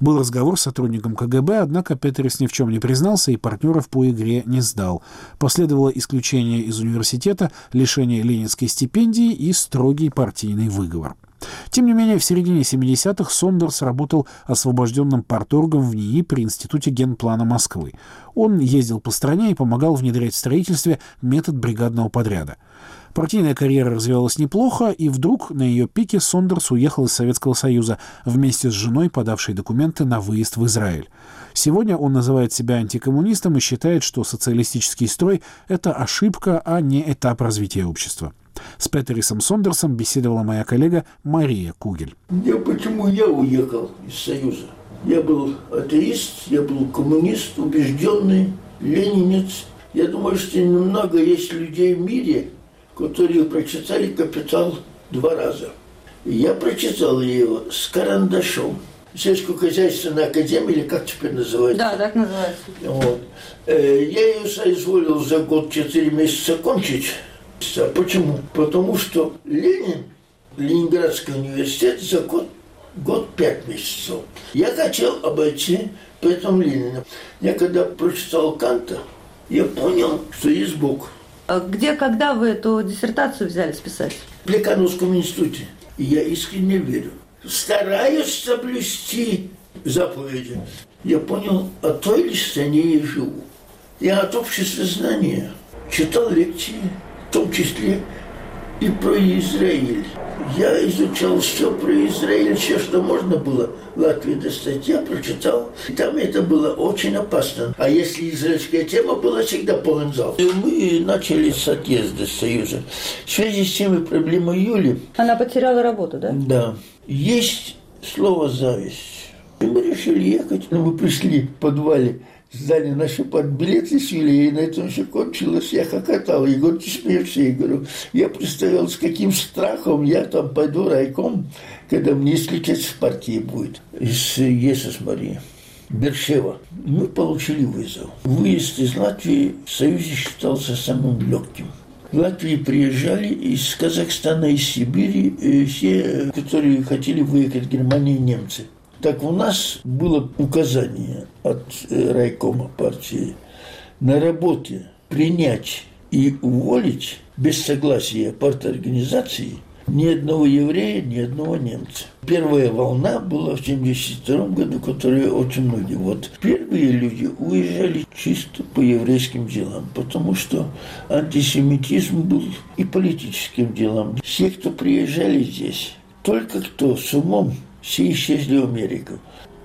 Был разговор с сотрудником КГБ, однако Петерис ни в чем не признался и партнеров по игре не сдал. Последовало исключение из университета, лишение ленинской стипендии и строгий партийный выговор. Тем не менее, в середине 70-х Сондерс работал освобожденным порторгом в НИИ при Институте генплана Москвы. Он ездил по стране и помогал внедрять в строительстве метод бригадного подряда. Партийная карьера развивалась неплохо, и вдруг на ее пике Сондерс уехал из Советского Союза вместе с женой, подавшей документы на выезд в Израиль. Сегодня он называет себя антикоммунистом и считает, что социалистический строй — это ошибка, а не этап развития общества. С Петерисом Сондерсом беседовала моя коллега Мария Кугель. Я, почему я уехал из Союза? Я был атеист, я был коммунист, убежденный, ленинец. Я думаю, что немного есть людей в мире, которые прочитали «Капитал» два раза. Я прочитал его с карандашом. Сельскохозяйственная академия, или как теперь называется? Да, так называется. Вот. Э, я ее соизволил за год четыре месяца кончить. А почему? Потому что Ленин, Ленинградский университет за год, год пять месяцев. Я хотел обойти поэтому Ленина. Я когда прочитал Канта, я понял, что есть Бог. А где, когда вы эту диссертацию взяли списать? В Плекановском институте. И я искренне верю. Стараюсь соблюсти заповеди. Я понял, о той ли стране я живу. Я от общества знания читал лекции, том числе и про Израиль. Я изучал все про Израиль, все, что можно было в Латвии достать. Я прочитал. И там это было очень опасно. А если израильская тема была всегда полон зал. И мы начали с отъезда Союза. В связи с теми проблемой Юли... Она потеряла работу, да? Да. Есть слово «зависть». И мы решили ехать. Но мы пришли в подвале сдали наши подбилеты с Юлей, и на этом все кончилось. Я хохотал. И говорю, ты смеешься? Я говорю, я представлял, с каким страхом я там пойду райком, когда мне исключать с партии будет. Из Есус Марии. Бершева. Мы получили вызов. Выезд из Латвии в Союзе считался самым легким. В Латвии приезжали из Казахстана, из Сибири э, все, которые хотели выехать в Германию, немцы. Так у нас было указание от э, райкома партии на работе принять и уволить без согласия парторганизации ни одного еврея, ни одного немца. Первая волна была в 1972 году, которая очень многие. Вот первые люди уезжали чисто по еврейским делам, потому что антисемитизм был и политическим делом. Все, кто приезжали здесь, только кто с умом все исчезли в Америку.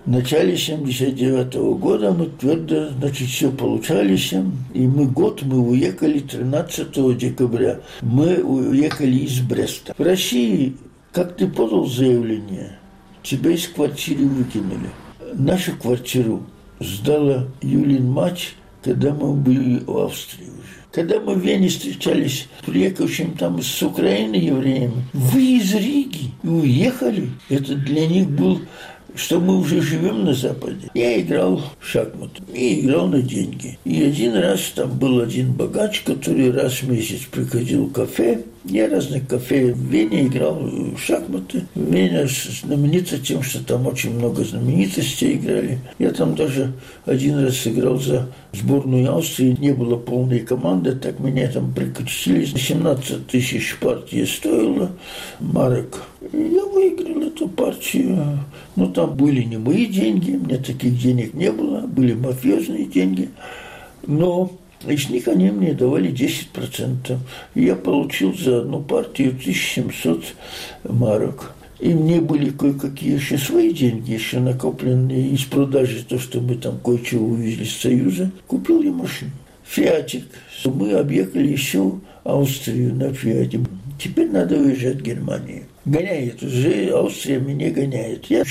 В начале 79 -го года мы твердо, значит, все получались, и мы год, мы уехали 13 декабря. Мы уехали из Бреста. В России, как ты подал заявление, тебя из квартиры выкинули. Нашу квартиру сдала Юлин мать, когда мы были в Австрии уже. Когда мы в Вене встречались с приехавшим там с Украины евреями, вы из Риги и уехали. Это для них был что мы уже живем на Западе. Я играл в шахматы и играл на деньги. И один раз там был один богач, который раз в месяц приходил в кафе. Я разных кафе в Вене играл в шахматы. Веня знаменита тем, что там очень много знаменитостей играли. Я там даже один раз играл за сборную Австрии. Не было полной команды, так меня там прикрутили. 17 тысяч партии стоило марок. Я выиграл эту партию. Но там были не мои деньги, мне таких денег не было, были мафиозные деньги. Но них они мне давали 10%. И я получил за одну партию 1700 марок. И мне были кое-какие еще свои деньги, еще накопленные из продажи, то, что мы там кое-чего увезли с Союза. Купил я машину. Фиатик. Мы объехали еще Австрию на Фиате. Теперь надо уезжать в Германию гоняет. Уже Австрия меня гоняет. Я,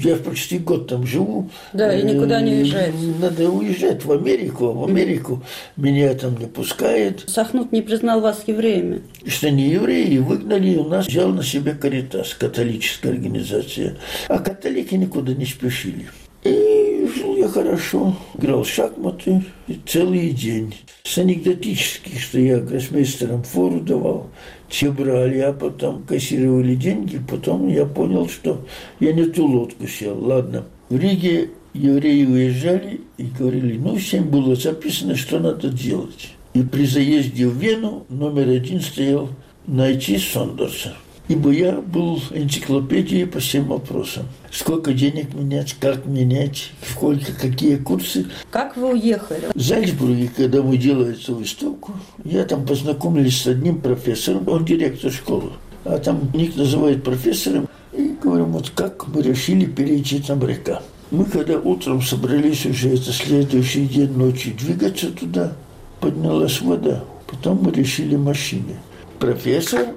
я почти год там живу. Да, и никуда не уезжает. Надо уезжать в Америку. В Америку меня там не пускает. Сахнут не признал вас евреями. Что не евреи, выгнали, у нас взял на себя Каритас, католическая организация. А католики никуда не спешили. И жил я хорошо. Играл в шахматы целый день. С анекдотических, что я гроссмейстерам фору давал, те брали, а потом кассировали деньги. Потом я понял, что я не ту лодку сел. Ладно. В Риге евреи уезжали и говорили, ну, всем было записано, что надо делать. И при заезде в Вену номер один стоял найти Сондерса. Ибо я был энциклопедией по всем вопросам. Сколько денег менять, как менять, сколько, какие курсы. Как вы уехали? В Зальцбурге, когда мы делали эту выставку, я там познакомились с одним профессором, он директор школы. А там ник называют профессором. И говорим, вот как мы решили перейти на моряка. Мы когда утром собрались уже, это следующий день ночью, двигаться туда, поднялась вода. Потом мы решили машины. Профессор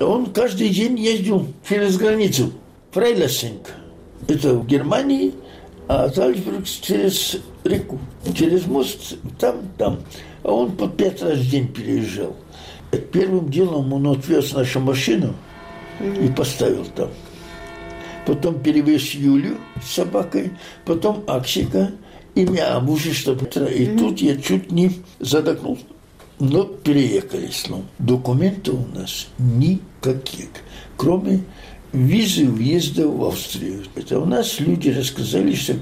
он каждый день ездил через границу. Фрейлесинг. Это в Германии, а Зальцбург через реку, через мост, там, там. А он по пять раз в день переезжал. Первым делом он отвез нашу машину и поставил там. Потом перевез Юлю с собакой, потом Аксика и меня, мужа, чтобы... И тут я чуть не задохнулся. Но переехали снова. Документов у нас никаких, кроме визы въезда в Австрию. Это у нас люди рассказали, что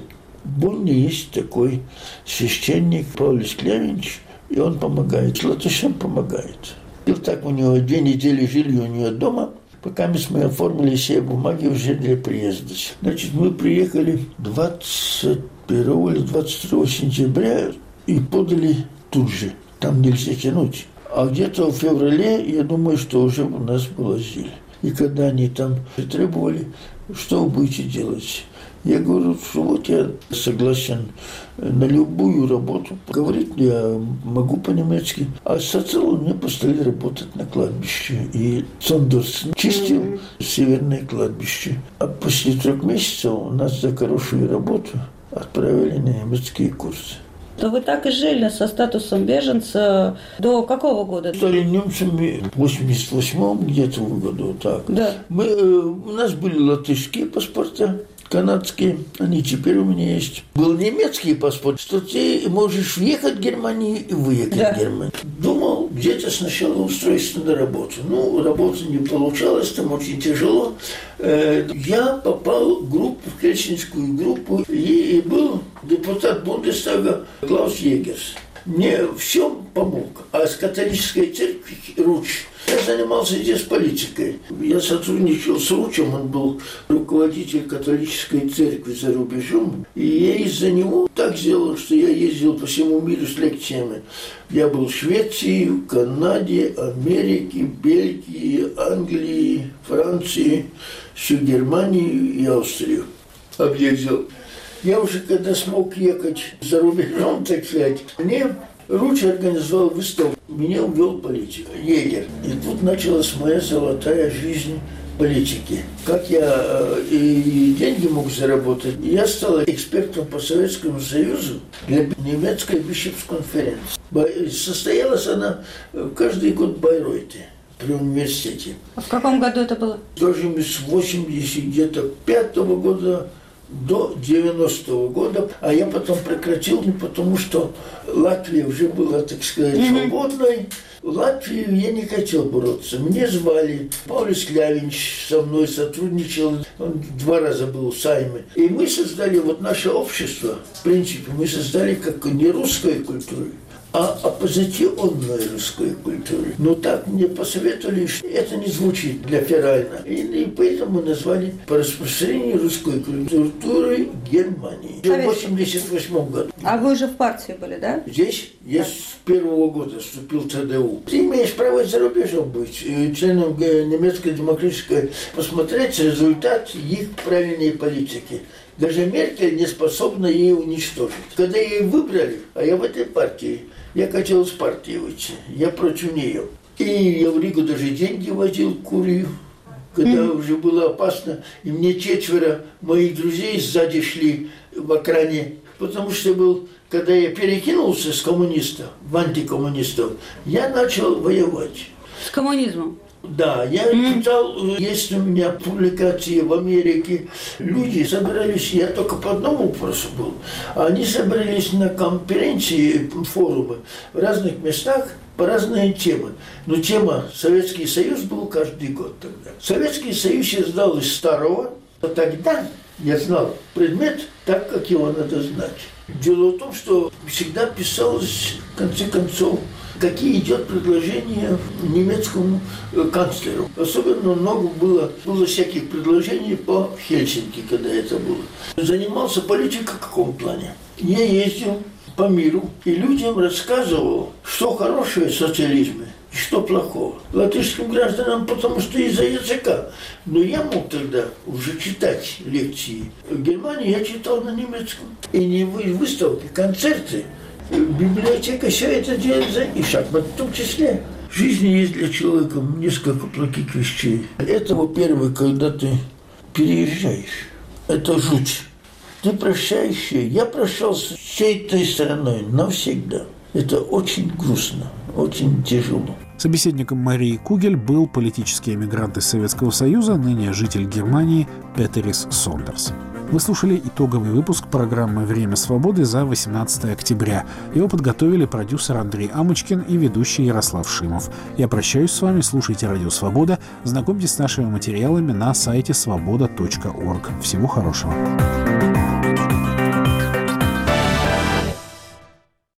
в Бонне есть такой священник Паулис Клявинч, и он помогает, Латышам помогает. И вот так у него две недели жили у него дома, пока мы оформили все бумаги уже для приезда. Значит, мы приехали 21 или 22 сентября и подали тут же – там нельзя тянуть. А где-то в феврале, я думаю, что уже у нас было зель. И когда они там требовали, что вы будете делать? Я говорю, что вот я согласен на любую работу. Говорит, я могу по-немецки. А сначала мне поставили работать на кладбище. И Сондерс чистил mm-hmm. северное кладбище. А после трех месяцев у нас за хорошую работу отправили на немецкие курсы то вы так и жили со статусом беженца до какого года? Стали немцами в 88-м где-то году, так. Да. Мы, э, у нас были латышские паспорта, канадские, они теперь у меня есть. Был немецкий паспорт, что ты можешь въехать в Германию и выехать да. в Германию. Думал, где-то сначала устроиться на работу. Ну, работа не получалась, там очень тяжело. Э, я попал в группу, в Хельсинскую группу, и был депутат Бундестага Клаус Егерс. Мне всем помог, а с католической церкви Руч я занимался здесь политикой. Я сотрудничал с Ручем, он был руководитель католической церкви за рубежом. И я из-за него так сделал, что я ездил по всему миру с лекциями. Я был в Швеции, в Канаде, Америке, Бельгии, Англии, Франции, всю Германию и Австрию объездил. Я уже когда смог ехать за рубежом, так сказать, мне Ручи организовал выставку, меня увел политик, егерь. И тут началась моя золотая жизнь политики. Как я э, и деньги мог заработать. Я стал экспертом по Советскому Союзу для немецкой бишепс-конференции. Состоялась она каждый год в Байройте при университете. А в каком году это было? Тоже с 80 где-то пятого года до 90-го года, а я потом прекратил, не потому что Латвия уже была, так сказать, свободной. В Латвию я не хотел бороться. Мне звали. Паулис Клявинч со мной сотрудничал. Он два раза был в Сайме. И мы создали вот наше общество. В принципе, мы создали как не русскую культуру, а оппозиционной русской культуре. Но так мне посоветовали, что это не звучит для феральна. И, и поэтому назвали по распространению русской культуры Германии. В 1988 году. А вы уже в партии были, да? Здесь я да. с первого года вступил в ЦДУ. Ты имеешь право за рубежом быть членом немецкой демократической, посмотреть результат их правильной политики. Даже Меркель не способна ей уничтожить. Когда ее выбрали, а я в этой партии, я хотел выйти, я против нее. И я в Ригу даже деньги возил курию, когда mm-hmm. уже было опасно. И мне четверо моих друзей сзади шли в окране, потому что был, когда я перекинулся с коммунистов в антикоммунистов, я начал воевать. С коммунизмом? Да, я читал, есть у меня публикации в Америке. Люди собирались, я только по одному вопросу был. Они собрались на конференции, форумы в разных местах по разные темы. Но тема Советский Союз был каждый год тогда. Советский Союз я сдал из старого. Но тогда я знал предмет так, как его надо знать. Дело в том, что всегда писалось, в конце концов, какие идет предложения немецкому э, канцлеру. Особенно много было, было всяких предложений по Хельсинки, когда это было. Занимался политикой в каком плане? Я ездил по миру и людям рассказывал, что хорошее в социализме и что плохого. Латышским гражданам, потому что из-за языка. Но я мог тогда уже читать лекции. В Германии я читал на немецком. И не выставки, концерты – Библиотека все это делает за них, в том числе. В жизни есть для человека несколько плохих вещей. Это, во-первых, когда ты переезжаешь. Это жуть. Ты прощаешься. Я прощался с всей той стороной навсегда. Это очень грустно, очень тяжело. Собеседником Марии Кугель был политический эмигрант из Советского Союза, ныне житель Германии Петерис Сондерс. Вы слушали итоговый выпуск программы «Время свободы» за 18 октября. Его подготовили продюсер Андрей Амочкин и ведущий Ярослав Шимов. Я прощаюсь с вами, слушайте «Радио Свобода», знакомьтесь с нашими материалами на сайте свобода.орг. Всего хорошего.